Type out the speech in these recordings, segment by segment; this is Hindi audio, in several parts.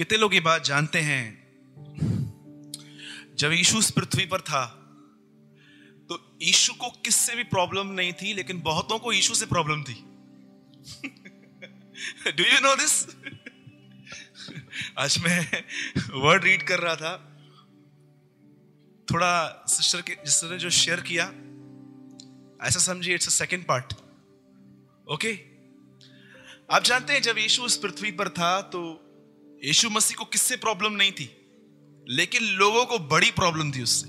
कितने लोग ये बात जानते हैं? जब यीशु इस पृथ्वी पर था तो यीशु को किससे भी प्रॉब्लम नहीं थी, लेकिन बहुतों को यीशु से प्रॉब्लम थी। डू यू नो दिस आज मैं वर्ड रीड कर रहा था। थोड़ा सिस्टर के जिसने जो शेयर किया, ऐसा समझिए it's a second part okay आप जानते हैं, जब यीशु इस पृथ्वी पर था तो यीशु मसीह को किससे प्रॉब्लम नहीं थी? लेकिन लोगों को बड़ी प्रॉब्लम थी उससे।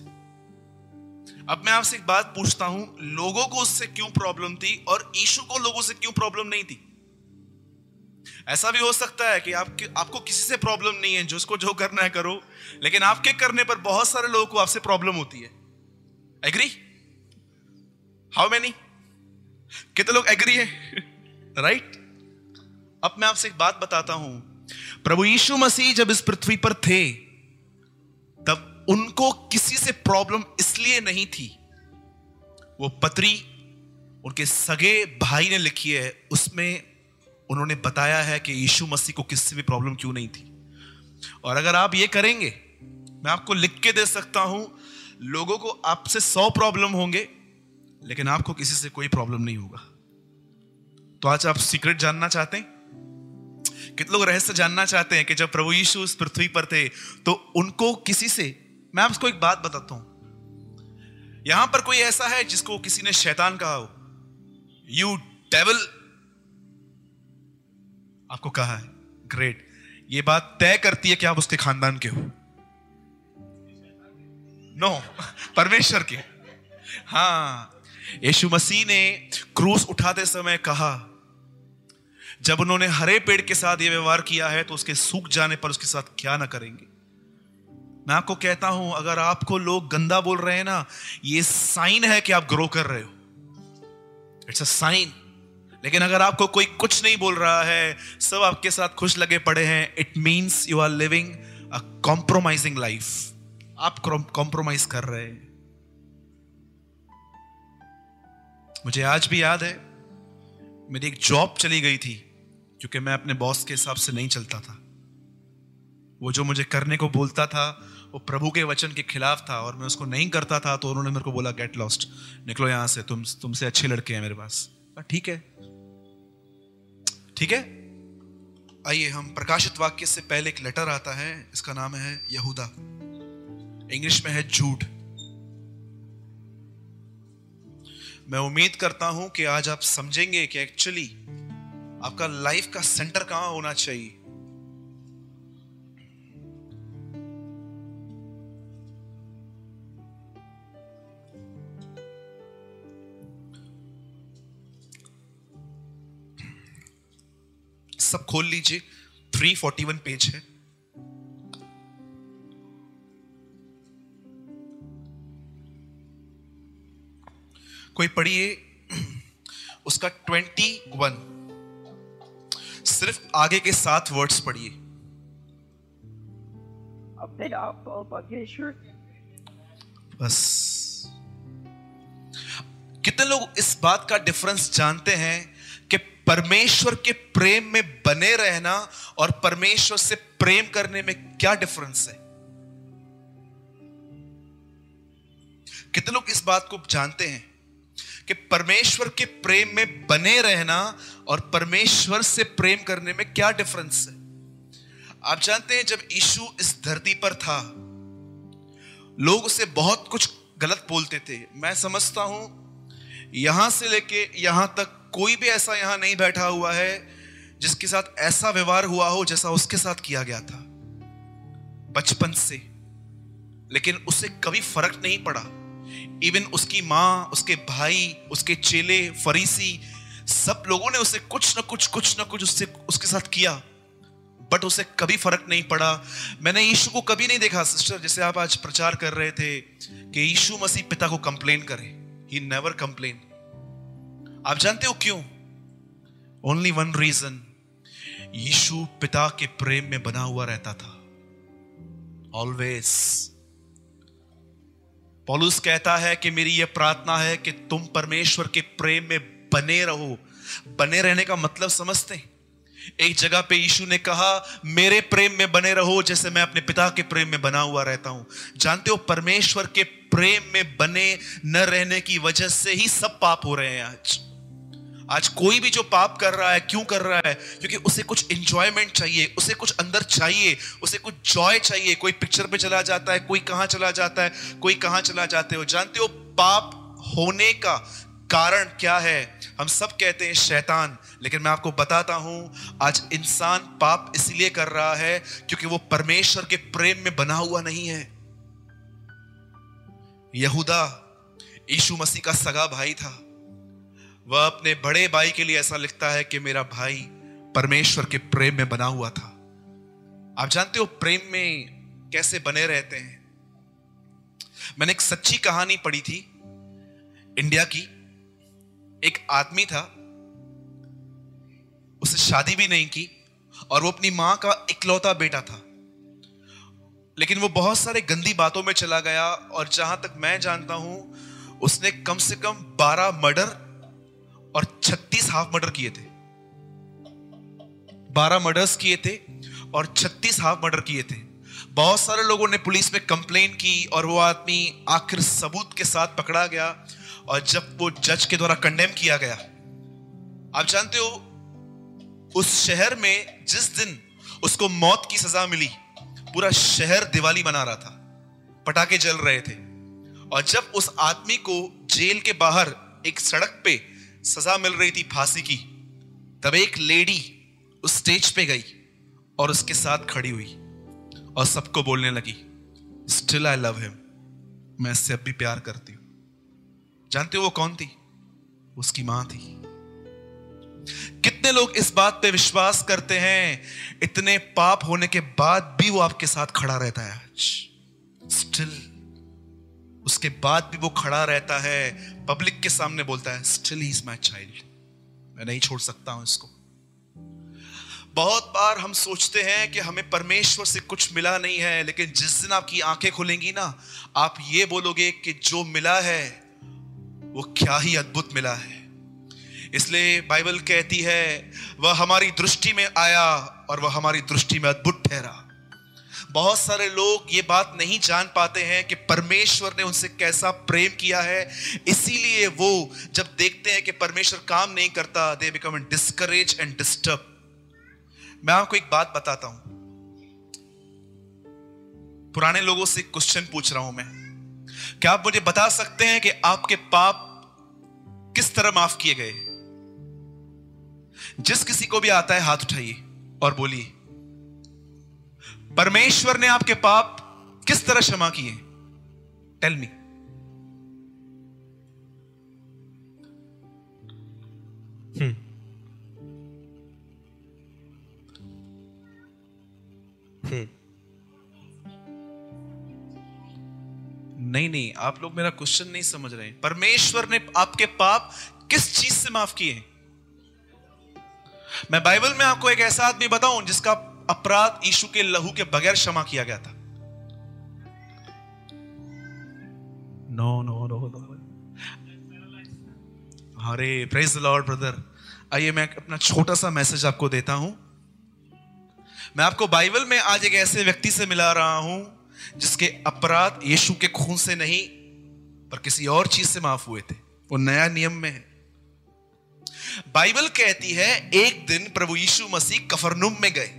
अब मैं आपसे एक बात पूछता हूँ, लोगों को उससे क्यों प्रॉब्लम थी और यीशु को लोगों से क्यों प्रॉब्लम नहीं थी? ऐसा भी हो सकता है कि आपके, आपको किसी से प्रॉब्लम नहीं है जो उसको जो करना है करो, लेकिन आपके करने पर बहुत सारे लोगों को आपसे प्रॉब्लम होती है। एग्री हाउ मेनी कितने लोग एग्री है? Right right? अब मैं आपसे एक बात बताता हूँ प्रभु यीशु मसीह जब इस पृथ्वी पर थे, तब उनको किसी से प्रॉब्लम इसलिए नहीं थी। वो पत्री उनके सगे भाई ने लिखी है, उसमें उन्होंने बताया है कि यीशु मसीह को किसी भी प्रॉब्लम क्यों नहीं थी। और अगर आप ये करेंगे, मैं आपको लिख के दे सकता हूँ, लोगों को आपसे सौ प्रॉब्लम होंगे, लेकिन आपको किसी से कोई प्रॉब्लम नहीं होगा। तो आज आप सीक्रेट जानना चाहते हैं? कितने लोग रहस्य जानना चाहते हैं कि जब प्रभु यीशु इस पृथ्वी पर थे तो उनको किसी से मैं आपको एक बात बताता हूँ। यहाँ पर कोई ऐसा है जिसको किसी ने शैतान कहा हो? यू डेवल आपको कहा है। ग्रेट ये बात तय करती है कि आप उसके खानदान के हो। नो no, परमेश्वर के। हाँ। यीशु मसीह ने क्रूस उठाते समय कहा जब उन्होंने हरे पेड़ के साथ ये व्यवहार किया है तो उसके सूख जाने पर उसके साथ क्या ना करेंगे? मैं आपको कहता हूँ, अगर आपको लोग गंदा बोल रहे हैं ना, ये साइन है कि आप ग्रो कर रहे हो। इट्स अ साइन लेकिन अगर आपको कोई कुछ नहीं बोल रहा है, सब आपके साथ खुश लगे पड़े हैं it means you are living a compromising life आप कॉम्प्रोमाइज कर रहे हैं। मुझे आज भी याद है, मेरी एक जॉब चली गई थी। क्योंकि मैं अपने बॉस के हिसाब से नहीं चलता था। वो जो मुझे करने को बोलता था, वो प्रभु के वचन के खिलाफ था और मैं उसको नहीं करता था तो उन्होंने मेरे को बोला गेट लॉस्ट निकलो यहाँ से, तुम, तुमसे अच्छे लड़के हैं मेरे पास. ठीक है। ठीक है? आइए, हम प्रकाशित वाक्य से पहले एक लेटर आता है, इसका नाम है यहूदा। इंग्लिश में है झूठ मैं उम्मीद करता हूँ कि आज आप समझेंगे कि एक्चुअली आपका लाइफ का सेंटर कहाँ होना चाहिए? सब खोल लीजिए। 341 पेज है। कोई पढ़िए। उसका 21 सिर्फ़ आगे के सात वर्ड्स पढ़िए। बस। कितने लोग इस बात का डिफरेंस जानते हैं कि परमेश्वर के प्रेम में बने रहना और परमेश्वर से प्रेम करने में क्या डिफरेंस है? कितने लोग इस बात को जानते हैं कि परमेश्वर के प्रेम में बने रहना और परमेश्वर से प्रेम करने में क्या डिफरेंस है? आप जानते हैं, जब यीशु इस धरती पर था, लोग उसे बहुत कुछ गलत बोलते थे। मैं समझता हूँ, यहाँ से लेके यहाँ तक कोई भी ऐसा यहाँ नहीं बैठा हुआ है, जिसके साथ ऐसा व्यवहार हुआ हो जैसा उसके साथ किया गया था, बचपन से। लेकिन उसे कभी फ़र्क नहीं पड़ा। इवन उसकी माँ, उसके भाई, उसके चेले, फरीसी सब लोगों ने उसे कुछ ना कुछ कुछ ना कुछ उससे, उसके साथ किया बट उसे कभी फ़र्क नहीं पड़ा। मैंने यीशु को कभी नहीं देखा सिस्टर जैसे आप आज प्रचार कर रहे थे कि यीशु मसीह पिता को कंप्लेन करे। ही नेवर कंप्लेन आप जानते हो क्यों? ओनली वन रीजन यीशु पिता के प्रेम में बना हुआ रहता था। ऑलवेज पॉलुस कहता है कि मेरी यह प्रार्थना है कि तुम परमेश्वर के प्रेम में बने रहो। बने रहने का मतलब समझते हैं। एक जगह पे यीशु ने कहा, मेरे प्रेम में बने रहो, जैसे मैं अपने पिता के प्रेम में बना हुआ रहता हूँ। जानते हो, परमेश्वर के प्रेम में बने न रहने की वजह से ही सब पाप हो रहे हैं आज। आज कोई भी जो पाप कर रहा है, क्यों कर रहा है? क्योंकि उसे कुछ इंजॉयमेंट चाहिए, उसे कुछ अंदर चाहिए, उसे कुछ जॉय चाहिए। कोई पिक्चर पे चला जाता है, कोई कहाँ चला जाता है, कोई कहाँ चला जाते हो। जानते हो, पाप होने का कारण क्या है? हम सब कहते हैं शैतान, लेकिन मैं आपको बताता हूँ, आज इंसान पाप इसलिए कर रहा है क्योंकि वो परमेश्वर के प्रेम में बना हुआ नहीं है। यहूदा, यीशु मसीह का सगा भाई था। वह अपने बड़े भाई के लिए ऐसा लिखता है कि मेरा भाई परमेश्वर के प्रेम में बना हुआ था। आप जानते हो प्रेम में कैसे बने रहते हैं? मैंने एक सच्ची कहानी पढ़ी थी, इंडिया की। एक आदमी था उसे शादी भी नहीं की और वो अपनी माँ का इकलौता बेटा था। लेकिन वो बहुत सारे गंदी बातों में चला गया और जहाँ तक मैं जानता हूँ, उसने कम से कम 12 मर्डर और 36 हाफ़ मर्डर किए थे। 12 मर्डर्स किए थे और 36 हाफ़ मर्डर किए थे। बहुत सारे लोगों ने पुलिस में कंप्लेन की और वो आदमी आखिर सबूत के साथ पकड़ा गया और जब वो जज के द्वारा कंडेम किया गया, आप जानते हो, उस शहर में जिस दिन उसको मौत की सजा मिली, पूरा शहर दिवाली मना रहा था। पटाखे जल रहे थे। और जब उस आदमी को जेल के बाहर एक सड़क पे सजा मिल रही थी फांसी की, तब एक लेडी उस स्टेज पे गई और उसके साथ खड़ी हुई और सबको बोलने लगी स्टिल आई लव हिम मैं इससे अब भी प्यार करती हूँ. जानते हो वो कौन थी? उसकी माँ थी। कितने लोग इस बात पे विश्वास करते हैं? इतने पाप होने के बाद भी वो आपके साथ खड़ा रहता है आज। स्टिल उसके बाद भी वो खड़ा रहता है। पब्लिक के सामने बोलता है still he is my child मैं नहीं छोड़ सकता हूँ इसको। बहुत बार हम सोचते हैं कि हमें परमेश्वर से कुछ मिला नहीं है, लेकिन जिस दिन आपकी आँखें खुलेंगी ना, आप ये बोलोगे कि जो मिला है वो क्या ही अद्भुत मिला है। इसलिए बाइबल कहती है, वह हमारी दृष्टि में आया और वह हमारी दृष्टि में अद्भुत ठहरा। बहुत सारे लोग ये बात नहीं जान पाते हैं कि परमेश्वर ने उनसे कैसा प्रेम किया है। इसीलिए वो जब देखते हैं कि परमेश्वर काम नहीं करता they become discourage and disturb मैं आपको एक बात बताता हूँ। पुराने लोगों से क्वेश्चन पूछ रहा हूँ मैं। क्या आप मुझे बता सकते हैं कि आपके पाप किस तरह माफ़ किए गए? जिस किसी को भी आता है, हाथ उठाइए और बोलिए, परमेश्वर ने आपके पाप किस तरह क्षमा किए? टेल मी हम्म हम्म नहीं नहीं, आप लोग मेरा क्वेश्चन नहीं समझ रहे। परमेश्वर ने आपके पाप किस चीज़ से माफ़ किए? मैं बाइबल में आपको एक ऐसा आदमी बताऊँ, जिसका अपराध यीशु के लहू के बगैर क्षमा किया गया था। नो नो नो अरे प्रेज लॉर्ड ब्रदर आइए, मैं अपना छोटा सा मैसेज आपको देता हूँ। मैं आपको बाइबल में आज एक ऐसे व्यक्ति से मिला रहा हूँ जिसके अपराध यीशु के खून से नहीं, पर किसी और चीज़ से माफ़ हुए थे। वो नया नियम में है। बाइबल कहती है, एक दिन प्रभु यीशु मसीह कफरनुम में गए।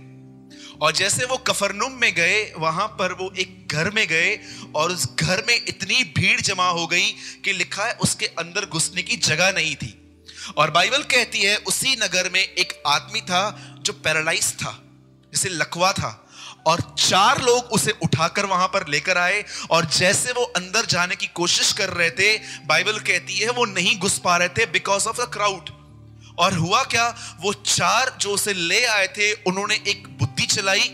और जैसे वो कफरनुम में गए, वहाँ पर वो एक घर में गए, और उस घर में इतनी भीड़ जमा हो गई कि लिखा है उसके अंदर घुसने की जगह नहीं थी। और बाइबल कहती है, उसी नगर में एक आदमी था जो पैरालाइज था, जिसे लकवा था। और चार लोग उसे उठाकर वहाँ पर लेकर आए और जैसे वो अंदर जाने की कोशिश कर रहे थे, बाइबल कहती है वो नहीं घुस पा रहे थे बिकॉज़ ऑफ़ द क्राउड और हुआ क्या? वो चार जो उसे ले आए थे, उन्होंने एक बुद्धि चलाई।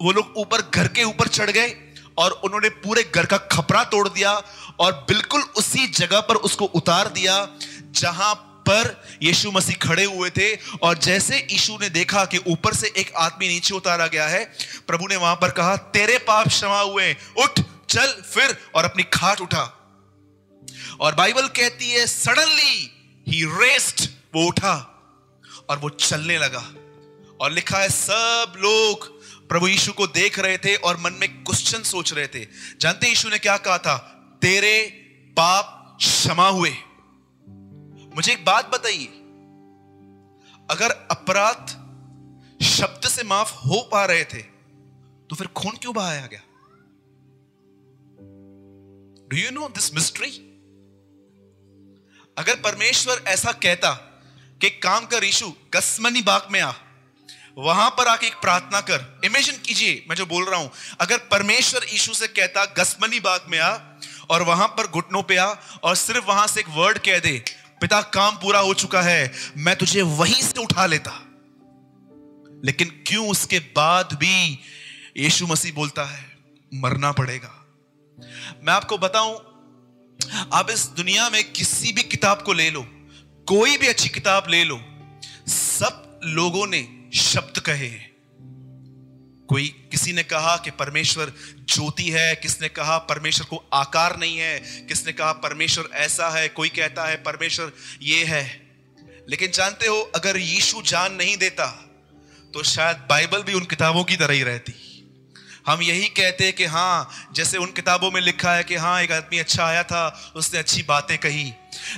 वो लोग ऊपर, घर के ऊपर चढ़ गए और उन्होंने पूरे घर का खपरा तोड़ दिया और बिल्कुल उसी जगह पर उसको उतार दिया, जहाँ पर यीशु मसीह खड़े हुए थे और जैसे यीशु ने देखा कि ऊपर से एक आदमी नीचे उतारा गया है, प्रभु ने वहाँ पर कहा, तेरे पाप क्षमा हुए, उठ, चल फिर, और अपनी खाट उठा। और बाइबल कहती है सडनली ही रेस्ट वो उठा और वो चलने लगा। और लिखा है, सब लोग प्रभु यीशु को देख रहे थे और मन में क्वेश्चन सोच रहे थे। जानते यीशु ने क्या कहा था? तेरे पाप क्षमा हुए। मुझे एक बात बताइए। अगर अपराध शब्द से माफ़ हो पा रहे थे तो फिर खून क्यों बहाया गया? Do you know this mystery अगर परमेश्वर ऐसा कहता कि काम कर ईशु कसमनी बाग में आ, वहाँ पर आके एक प्रार्थना कर। इमेजिन कीजिए, मैं जो बोल रहा हूँ, अगर परमेश्वर ईशु से कहता गसमनी बाग में आ, और वहाँ पर घुटनों पे आ, और सिर्फ़ वहाँ से एक वर्ड कह दे पिता, काम पूरा हो चुका है, मैं तुझे वहीं से उठा लेता। लेकिन क्यों उसके बाद भी यीशु मसीह बोलता है, मरना पड़ेगा। मैं आपको बताऊँ, आप इस दुनिया में किसी भी किताब को ले लो, कोई भी अच्छी किताब ले लो, सब लोगों ने शब्द कहे कोई किसी ने कहा कि परमेश्वर ज्योति है, किसने कहा परमेश्वर को आकार नहीं है, किसने कहा परमेश्वर ऐसा है, कोई कहता है परमेश्वर ये है। लेकिन जानते हो, अगर यीशु जान नहीं देता तो शायद बाइबल भी उन किताबों की तरह ही रहती। हम यही कहते कि हाँ जैसे उन किताबों में लिखा है कि हाँ एक आदमी अच्छा आया था, उसने अच्छी बातें कही।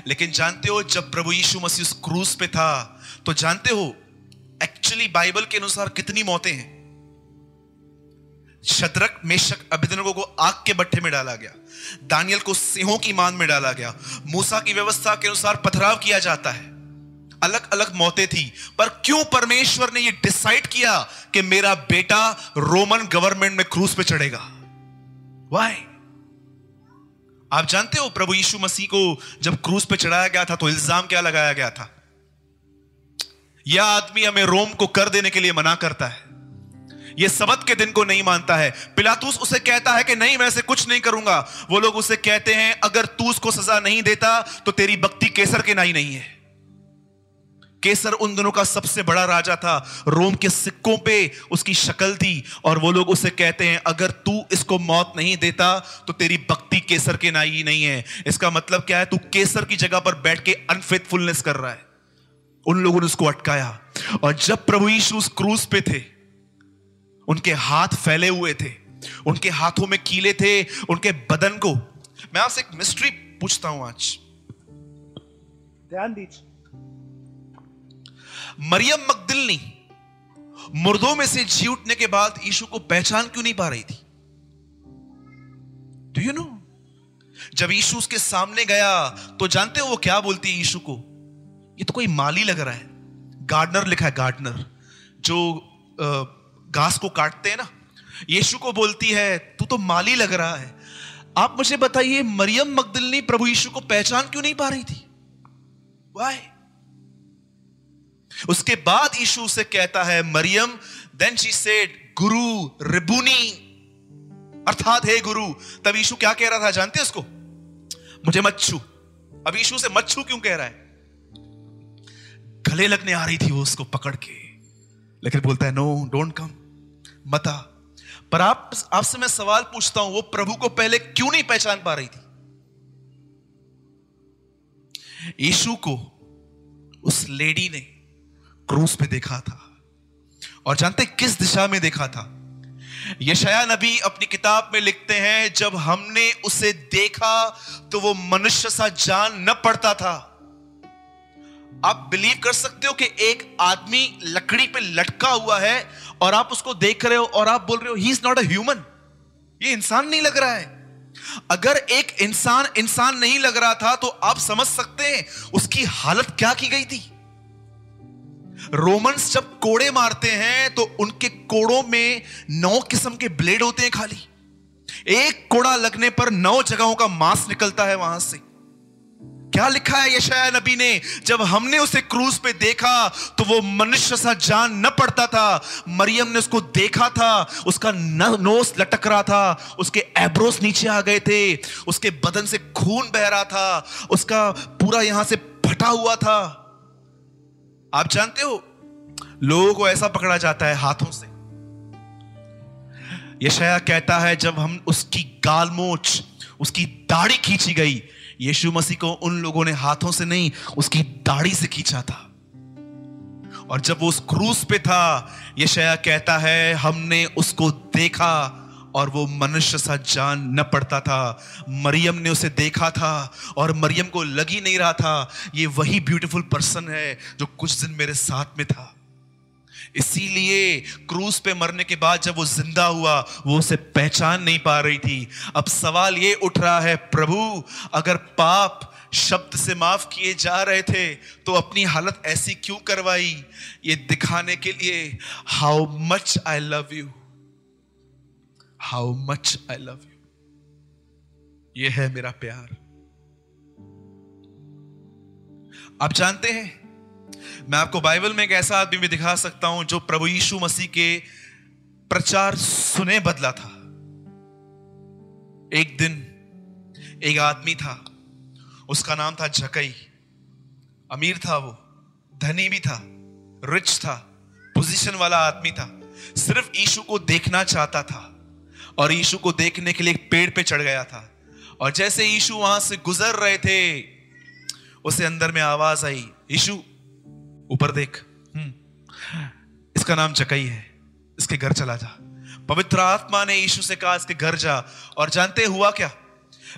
लेकिन जानते हो, जब प्रभु यीशु मसीह उस क्रूज पे था तो जानते हो एक्चुअली बाइबल के अनुसार कितनी मौतें हैं? शद्रक मेशक अभिदनों को आग के बट्टे में डाला गया। दानियल को सिंहों की मान में डाला गया। मूसा की व्यवस्था के अनुसार पथराव किया जाता है। अलग अलग मौतें थी, पर क्यों परमेश्वर ने यह डिसाइड किया कि मेरा बेटा रोमन गवर्नमेंट में क्रूज पे चढ़ेगा? वाई आप जानते हो प्रभु यीशु मसीह को जब क्रूज पे चढ़ाया गया था तो इल्ज़ाम क्या लगाया गया था? यह आदमी हमें रोम को कर देने के लिए मना करता है। यह सबत के दिन को नहीं मानता है। पिलातूस उसे कहता है कि नहीं, मैं ऐसे कुछ नहीं करूँगा। वो लोग उसे कहते हैं, अगर तू उसको सजा नहीं देता तो तेरी भक्ति केसर के नाई नहीं है। केसर उन दिनों का सबसे बड़ा राजा था। रोम के सिक्कों पे उसकी शक्ल थी और वो लोग उसे कहते हैं, अगर तू इसको मौत नहीं देता तो तेरी भक्ति केसर के नाई ही नहीं है। इसका मतलब क्या है? तू केसर की जगह पर बैठ के अनफेथफुलनेस कर रहा है। उन लोगों ने उसको अटकाया। और जब प्रभु यीशु उस क्रूज पे थे उनके हाथ फैले हुए थे उनके हाथों में कीले थे उनके बदन को। मैं आपसे एक मिस्ट्री पूछता हूँ आज। ध्यान दीजिए। मरियम मकदिलनी मुर्दों में से जी उठने के बाद यीशु को पहचान क्यों नहीं पा रही थी? डू यू नो जब यीशु उसके सामने गया तो जानते हो वो क्या बोलती है यीशु को? ये तो कोई माली लग रहा है। गार्डनर लिखा है गार्डनर जो घास को काटते हैं ना, यीशु को बोलती है, तू तो माली लग रहा है। आप मुझे बताइए, मरियम मकदलनी प्रभु यीशु को पहचान क्यों नहीं पा रही थी? वाई उसके बाद यीशु से कहता है, मरियम देन शी सेड गुरु रिबुनी। अर्थात, हे गुरु, तब यीशु क्या कह रहा था, जानते उसको? मुझे मच्छू अब यीशु से मच्छू क्यों कह रहा है? गले लगने आ रही थी वो उसको पकड़ के। लेकिन बोलता है नो डोंट कम मता। पर आप, आपसे मैं सवाल पूछता हूँ, वो प्रभु को पहले क्यों नहीं पहचान पा रही थी? यीशु को उस लेडी ने क्रूस पे देखा था। और जानते किस दिशा में देखा था? यशया नबी अपनी किताब में लिखते हैं, जब हमने उसे देखा तो वो मनुष्य सा जान न पड़ता था। आप बिलीव कर सकते हो कि एक आदमी लकड़ी पे लटका हुआ है और आप उसको देख रहे हो और आप बोल रहे हो he is not a human ये इंसान नहीं लग रहा है। अगर एक इंसान इंसान नहीं लग रहा था तो आप समझ सकते हैं उसकी हालत क्या की गई थी। रोमन्स जब कोड़े मारते हैं तो उनके कोड़ों में नौ किस्म के ब्लेड होते हैं खाली। एक कोड़ा लगने पर नौ जगहों का मांस निकलता है वहाँ से। क्या लिखा है यशाया नबी ने? जब हमने उसे क्रूज पे देखा तो वो मनुष्य सा जान न पड़ता था। मरियम ने उसको देखा था, उसका नोस लटक रहा था, उसके एब्रोस नीचे आ गए थे, उसके बदन से खून बह रहा था, उसका पूरा यहाँ से फटा हुआ था। आप जानते हो, लोगों को ऐसा पकड़ा जाता है हाथों से। यशया कहता है, जब हम उसकी गालमोच उसकी दाढ़ी खींची गई यीशु मसीह को उन लोगों ने हाथों से नहीं, उसकी दाढ़ी से खींचा था। और जब वो उस क्रूस पे था यशया कहता है, हमने उसको देखा और वो मनुष्य सा जान न पड़ता था। मरियम ने उसे देखा था और मरियम को लग ही नहीं रहा था, ये वही ब्यूटीफुल पर्सन है जो कुछ दिन मेरे साथ में था। इसीलिए क्रूस पे मरने के बाद जब वो ज़िंदा हुआ, वो उसे पहचान नहीं पा रही थी। अब सवाल ये उठ रहा है, प्रभु, अगर पाप शब्द से माफ़ किए जा रहे थे तो अपनी हालत ऐसी क्यों करवाई? ये दिखाने के लिए how much I love you how much I love you ये है मेरा प्यार। आप जानते हैं मैं आपको बाइबल में एक ऐसा आदमी भी दिखा सकता हूँ जो प्रभु यीशु मसीह के प्रचार सुने बदला था। एक दिन एक आदमी था, उसका नाम था जकई अमीर था वो, धनी भी था, रिच था पोजीशन वाला आदमी था। सिर्फ़ यीशु को देखना चाहता था और यीशु को देखने के लिए पेड़ पे चढ़ गया था। और जैसे यीशु वहाँ से गुजर रहे थे, उसे अंदर में आवाज़ आई, यीशु ऊपर देख। हम्म, इसका नाम चकई है। इसके घर चला जा। पवित्र आत्मा ने यीशु से कहा इसके घर जा। और जानते हुआ क्या?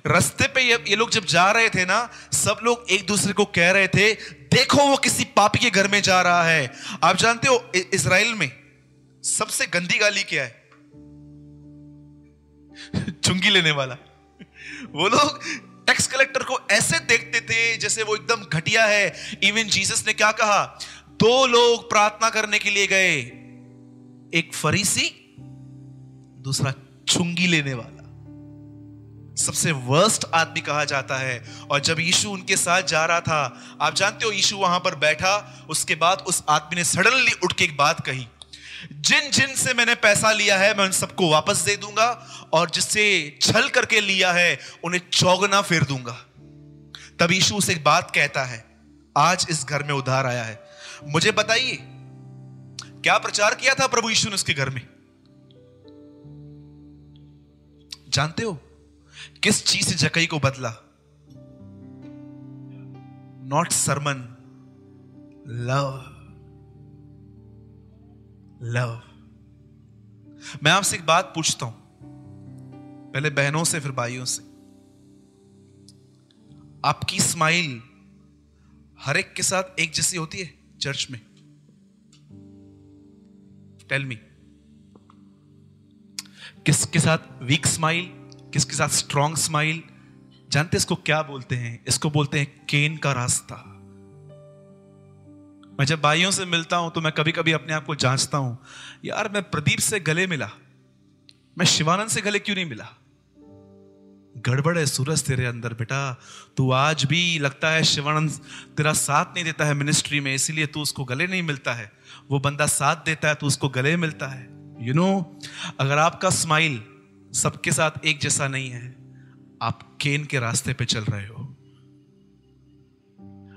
रास्ते पे ये, ये लोग जब जा रहे थे ना सब लोग एक दूसरे को कह रहे थे देखो वो किसी पापी के घर में जा रहा है। आप जानते हो इसराइल में सबसे गंदी गाली क्या है? चुंगी लेने वाला। वो लोग टैक्स कलेक्टर को ऐसे देखते थे जैसे वो एकदम घटिया है। इवन जीसस ने क्या कहा? दो लोग प्रार्थना करने के लिए गए। एक फरीसी, दूसरा चुंगी लेने वाला। सबसे वर्स्ट आदमी कहा जाता है। और जब यीशु उनके साथ जा रहा था, आप जानते हो यीशु वहाँ पर बैठा, उसके बाद उस आदमी ने सडनली उठ के एक बात कही। जिन जिन से मैंने पैसा लिया है, मैं उन सबको वापस दे दूँगा और जिससे छल करके लिया है, उन्हें चौगना फेर दूँगा। तब यीशु उसे बात कहता है, आज इस घर में उधार आया है। मुझे बताइए, क्या प्रचार किया था प्रभु यीशु ने उसके घर में? जानते हो, किस चीज़ से जकई को बदला? Not sermon love love. मैं आपसे एक बात पूछता हूँ, पहले बहनों से, फिर भाइयों से। आपकी स्माइल हर एक के साथ एक जैसी होती है चर्च में? टेल मी किसके साथ वीक स्माइल किसके साथ स्ट्रॉन्ग स्माइल जानते इसको क्या बोलते हैं? इसको बोलते हैं केन का रास्ता। मैं जब भाइयों से मिलता हूँ तो मैं कभी कभी अपने आप को जांचता हूँ यार मैं प्रदीप से गले मिला। मैं शिवानंद से गले क्यों नहीं मिला? गड़बड़ है सूरज तेरे अंदर बेटा। तू आज भी लगता है शिवानंद तेरा साथ नहीं देता है मिनिस्ट्री में इसीलिए तू उसको गले नहीं मिलता है। वो बंदा साथ देता है तो उसको गले मिलता है। यू you नो know, अगर आपका स्माइल सबके साथ एक जैसा नहीं है आप केन के रास्ते पे चल रहे हो।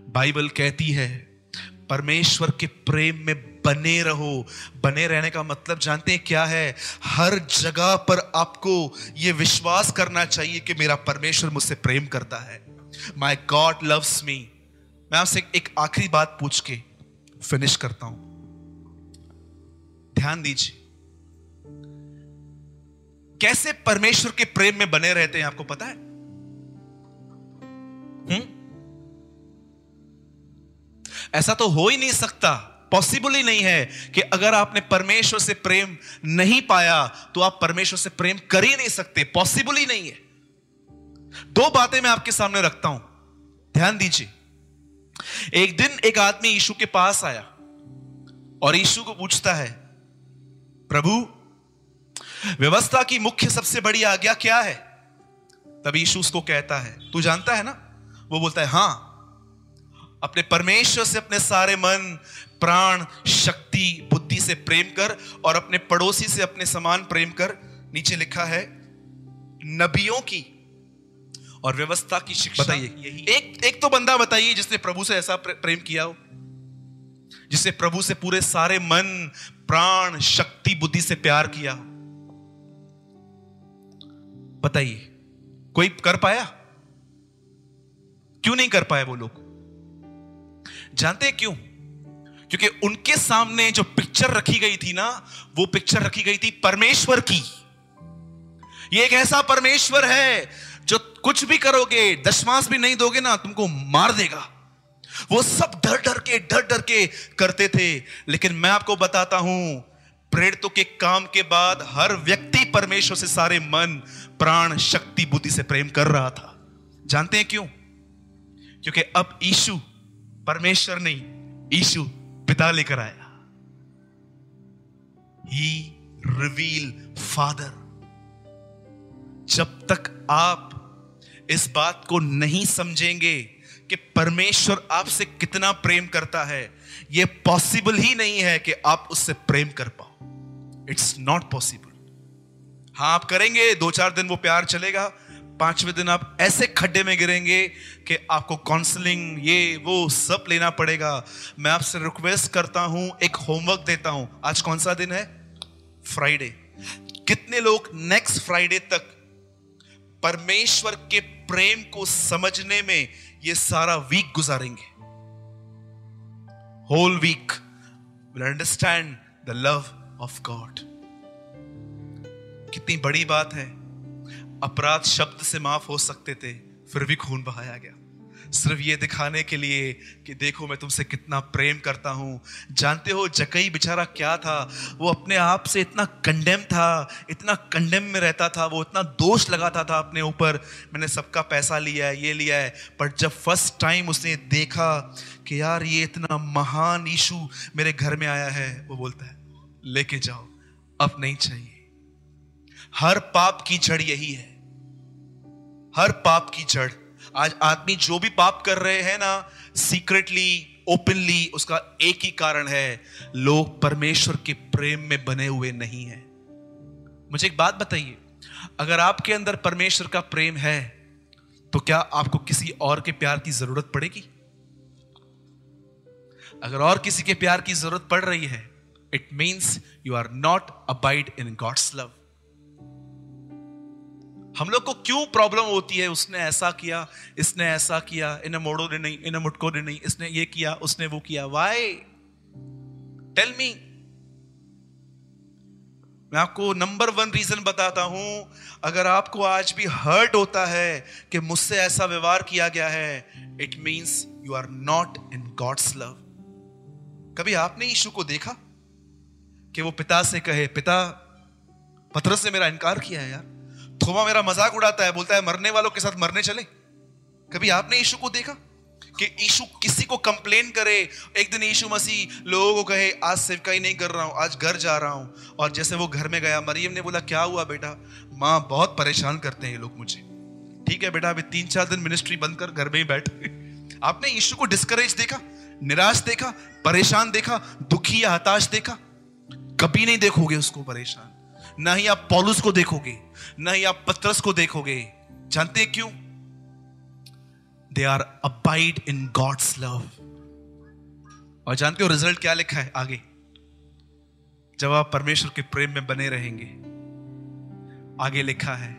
बाइबल कहती है परमेश्वर के प्रेम में बने रहो। बने रहने का मतलब जानते हैं क्या है? हर जगह पर आपको यह विश्वास करना चाहिए कि मेरा परमेश्वर मुझसे प्रेम करता है। माई गॉड लव्स मी मैं आपसे एक आखिरी बात पूछ के फिनिश करता हूँ। ध्यान दीजिए। कैसे परमेश्वर के प्रेम में बने रहते हैं, आपको पता है? ऐसा तो हो ही नहीं सकता। पॉसिबल ही नहीं है कि अगर आपने परमेश्वर से प्रेम नहीं पाया तो आप परमेश्वर से प्रेम कर ही नहीं सकते। पॉसिबल ही नहीं है। दो बातें मैं आपके सामने रखता हूँ। ध्यान दीजिए। एक दिन एक आदमी यीशु के पास आया और यीशु को पूछता है, प्रभु, व्यवस्था की मुख्य सबसे बड़ी आज्ञा क्या है? तब यीशु उसको कहता है, तू जानता है ना? वो बोलता है, हाँ अपने परमेश्वर से अपने सारे मन प्राण शक्ति बुद्धि से प्रेम कर और अपने पड़ोसी से अपने समान प्रेम कर। नीचे लिखा है नबियों की और व्यवस्था की शिक्षा बताइए। एक एक तो बंदा बताइए जिसने प्रभु से ऐसा प्रेम किया हो जिसने प्रभु से पूरे सारे मन प्राण शक्ति बुद्धि से प्यार किया हो। बताइए कोई कर पाया? क्यों नहीं कर पाए वो लोग? जानते हैं क्यों? क्योंकि उनके सामने जो पिक्चर रखी गई थी ना, वो पिक्चर रखी गई थी परमेश्वर की। ये एक ऐसा परमेश्वर है जो कुछ भी करोगे दशमांश भी नहीं दोगे ना, तुमको मार देगा। वो सब डर डर के, डर डर के करते थे। लेकिन मैं आपको बताता हूँ, प्रेरितों के काम के बाद हर व्यक्ति परमेश्वर से सारे मन, प्राण, शक्ति, बुद्धि से प्रेम कर रहा था। जानते हैं क्यों? क्योंकि अब ईशु परमेश्वर नहीं ईशु पिता लेकर आया। ही रिवील फादर जब तक आप इस बात को नहीं समझेंगे कि परमेश्वर आपसे कितना प्रेम करता है यह पॉसिबल ही नहीं है कि आप उससे प्रेम कर पाओ। इट्स नॉट पॉसिबल हाँ आप करेंगे, दो चार दिन वो प्यार चलेगा पाँचवें दिन आप ऐसे खड्डे में गिरेंगे कि आपको काउंसलिंग ये, वो सब लेना पड़ेगा। मैं आपसे रिक्वेस्ट करता हूँ, एक होमवर्क देता हूँ। आज कौन सा दिन है? फ्राइडे कितने लोग नेक्स्ट फ्राइडे तक परमेश्वर के प्रेम को समझने में ये सारा week गुजारेंगे? Whole week will understand the love of God कितनी बड़ी बात है। अपराध शब्द से माफ़ हो सकते थे, फिर भी खून बहाया गया। सिर्फ़ ये दिखाने के लिए कि देखो मैं तुमसे कितना प्रेम करता हूँ। जानते हो, जकई बेचारा क्या था? वो अपने आप से इतना कंडेम था, इतना कंडेम में रहता था, वो इतना दोष लगाता था अपने ऊपर। मैंने सबका पैसा लिया है, ये लिया है। पर जब फ़र्स्ट टाइम उसने देखा कि यार ये इतना महान ईशू मेरे घर में आया है, वो बोलता है, लेके जाओ, अब नहीं चाहिए। हर पाप की जड़ यही है। हर पाप की जड़। आज आदमी जो भी पाप कर रहे हैं ना सीक्रेटली ओपनली उसका एक ही कारण है, लोग परमेश्वर के प्रेम में बने हुए नहीं हैं। मुझे एक बात बताइए, अगर आपके अंदर परमेश्वर का प्रेम है तो क्या आपको किसी और के प्यार की ज़रूरत पड़ेगी? अगर और किसी के प्यार की ज़रूरत पड़ रही है it means you are not abide in God's love हम लोग को क्यों प्रॉब्लम होती है? उसने ऐसा किया, इसने ऐसा किया, इन्हें मोड़ो ने नहीं, इन्हें मुटको ने नहीं, इसने ये किया, उसने वो किया। वाई टेल मी मैं आपको नंबर वन रीजन बताता हूँ। अगर आपको आज भी हर्ट होता है कि मुझसे ऐसा व्यवहार किया गया है it means you are not in God's love कभी आपने यीशु को देखा कि वो पिता से कहे, पिता पथरस ने मेरा इनकार किया है यार? थोमा मेरा मज़ाक उड़ाता है, बोलता है, मरने वालों के साथ मरने चले। कभी आपने यीशु को देखा? कि यीशु किसी को कंप्लेन करे, एक दिन यीशु मसीह लोगों को कहे, आज सेवकाई नहीं कर रहा हूँ, आज घर जा रहा हूँ। और जैसे वो घर में गया, मरियम ने बोला, क्या हुआ बेटा? माँ बहुत परेशान करते हैं ये लोग मुझे। ठीक है बेटा, अभी तीन चार दिन मिनिस्ट्री बंद कर, घर में ही बैठ। आपने यीशु को डिस्करेज देखा? निराश देखा? परेशान देखा? दुखी या हताश देखा? कभी नहीं देखोगे उसको परेशान। ना ही आप पॉलुस को देखोगे, ना ही आप पत्रस को देखोगे। जानते क्यों? They are abide in God's love और जानते हो रिज़ल्ट क्या लिखा है आगे? जब आप परमेश्वर के प्रेम में बने रहेंगे, आगे लिखा है,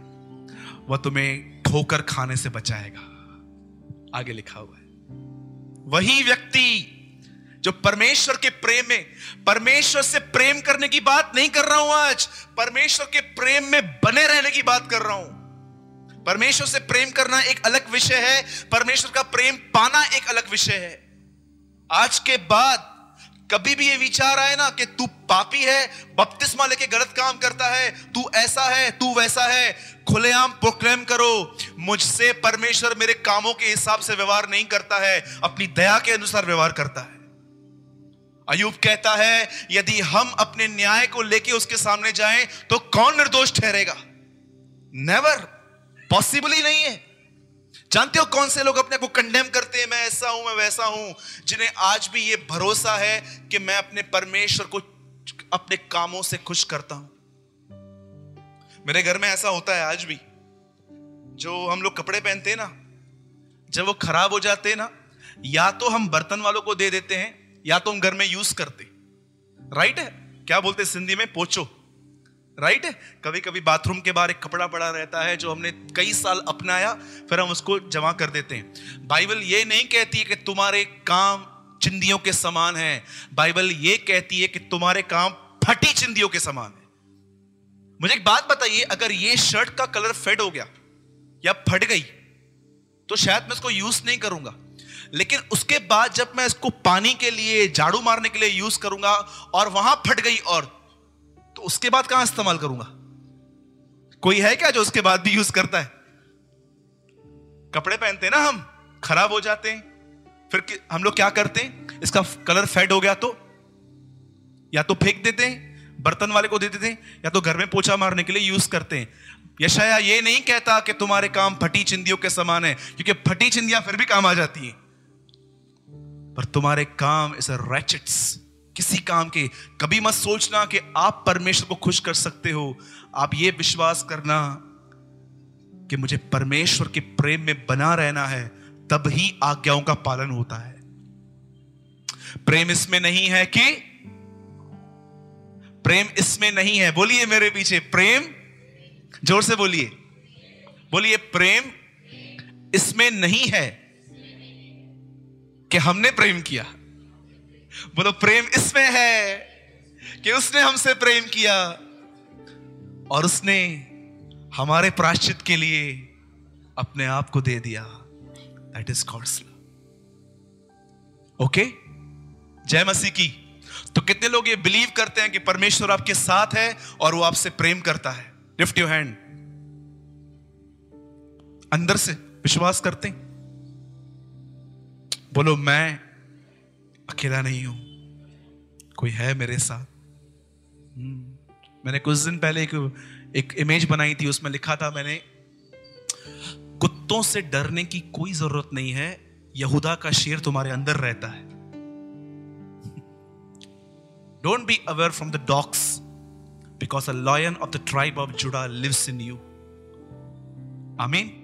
वह तुम्हें ठोकर खाने से बचाएगा। आगे लिखा हुआ है। वही व्यक्ति जो परमेश्वर के प्रेम में, परमेश्वर से प्रेम करने की बात नहीं कर रहा हूँ आज, परमेश्वर के प्रेम में बने रहने की बात कर रहा हूँ। परमेश्वर से प्रेम करना एक अलग विषय है, परमेश्वर का प्रेम पाना एक अलग विषय है। आज के बाद कभी भी ये विचार आए ना कि तू पापी है, बपतिस्मा लेके गलत काम करता है, तू ऐसा है, तू वैसा है, खुलेआम प्रोक्लेम करो, मुझसे परमेश्वर मेरे कामों के हिसाब से व्यवहार नहीं करता है, अपनी दया के अनुसार व्यवहार करता है। अयुब कहता है, यदि हम अपने न्याय को लेके उसके सामने जाएँ तो कौन निर्दोष ठहरेगा? नेवर पॉसिबल ही नहीं है। जानते हो कौन से लोग अपने को कंडेम करते हैं? मैं ऐसा हूँ, मैं वैसा हूँ। जिन्हें आज भी ये भरोसा है कि मैं अपने परमेश्वर को अपने कामों से खुश करता हूँ। मेरे घर में ऐसा होता है आज भी। जो हम लोग कपड़े पहनते हैं ना, जब वो खराब हो जाते हैं ना, या तो हम बर्तन वालों को दे देते हैं या तो हम घर में यूज़ करते। राइट है? क्या बोलते सिंधी में? पोचो। राइट है? कभी कभी बाथरूम के बाहर एक कपड़ा पड़ा रहता है जो हमने कई साल अपनाया, फिर हम उसको जमा कर देते हैं। बाइबल ये नहीं कहती है कि तुम्हारे काम चिंदियों के समान है। बाइबल ये कहती है कि तुम्हारे काम फटी चिंदियों के समान है। मुझे एक बात बताइए, अगर ये शर्ट का कलर फेड हो गया या फट गई तो शायद मैं इसको यूज़ नहीं करूँगा। लेकिन उसके बाद जब मैं इसको पानी के लिए, झाड़ू मारने के लिए यूज़ करूँगा और वहाँ फट गई और तो उसके बाद कहाँ इस्तेमाल करूँगा? कोई है क्या जो उसके बाद भी यूज़ करता है? कपड़े पहनते हैं ना हम, खराब हो जाते हैं। फिर हम लोग क्या करते हैं? इसका कलर फेड हो गया तो या तो फेंक देते हैं, बर्तन वाले को दे देते हैं, या तो घर में पोछा मारने के लिए यूज़ करते हैं। यशाया ये नहीं कहता कि तुम्हारे काम फटी चिंदियों के समान है, क्योंकि फटी चिंदियाँ फिर भी काम आ जाती हैं। पर तुम्हारे काम इस रैचेट्स किसी काम के, कभी मत सोचना कि आप परमेश्वर को खुश कर सकते हो। आप ये विश्वास करना कि मुझे परमेश्वर के प्रेम में बना रहना है, तब ही आज्ञाओं का पालन होता है। प्रेम इसमें नहीं है कि, प्रेम इसमें नहीं है। बोलिए मेरे पीछे, प्रेम, ज़ोर से बोलिए। बोलिए, प्रेम इसमें नहीं है। कि हमने प्रेम किया। बोलो, प्रेम इसमें है कि उसने हमसे प्रेम किया और उसने हमारे प्राश्चित के लिए अपने आप को दे दिया। That is God's love okay जय मसीह की। तो कितने लोग ये बिलीव करते हैं कि परमेश्वर आपके साथ है और वो आपसे प्रेम करता है? लिफ्ट योर हैंड अंदर से विश्वास करते हैं। बोलो, मैं अकेला नहीं हूँ। कोई है मेरे साथ? हम्म। मैंने कुछ दिन पहले एक एक इमेज बनाई थी, उसमें लिखा था, मैंने, कुत्तों से डरने की कोई ज़रूरत नहीं है, यहूदा का शेर तुम्हारे अंदर रहता है। Don't be aware from the dogs because a lion of the tribe of Judah lives in you आमीन।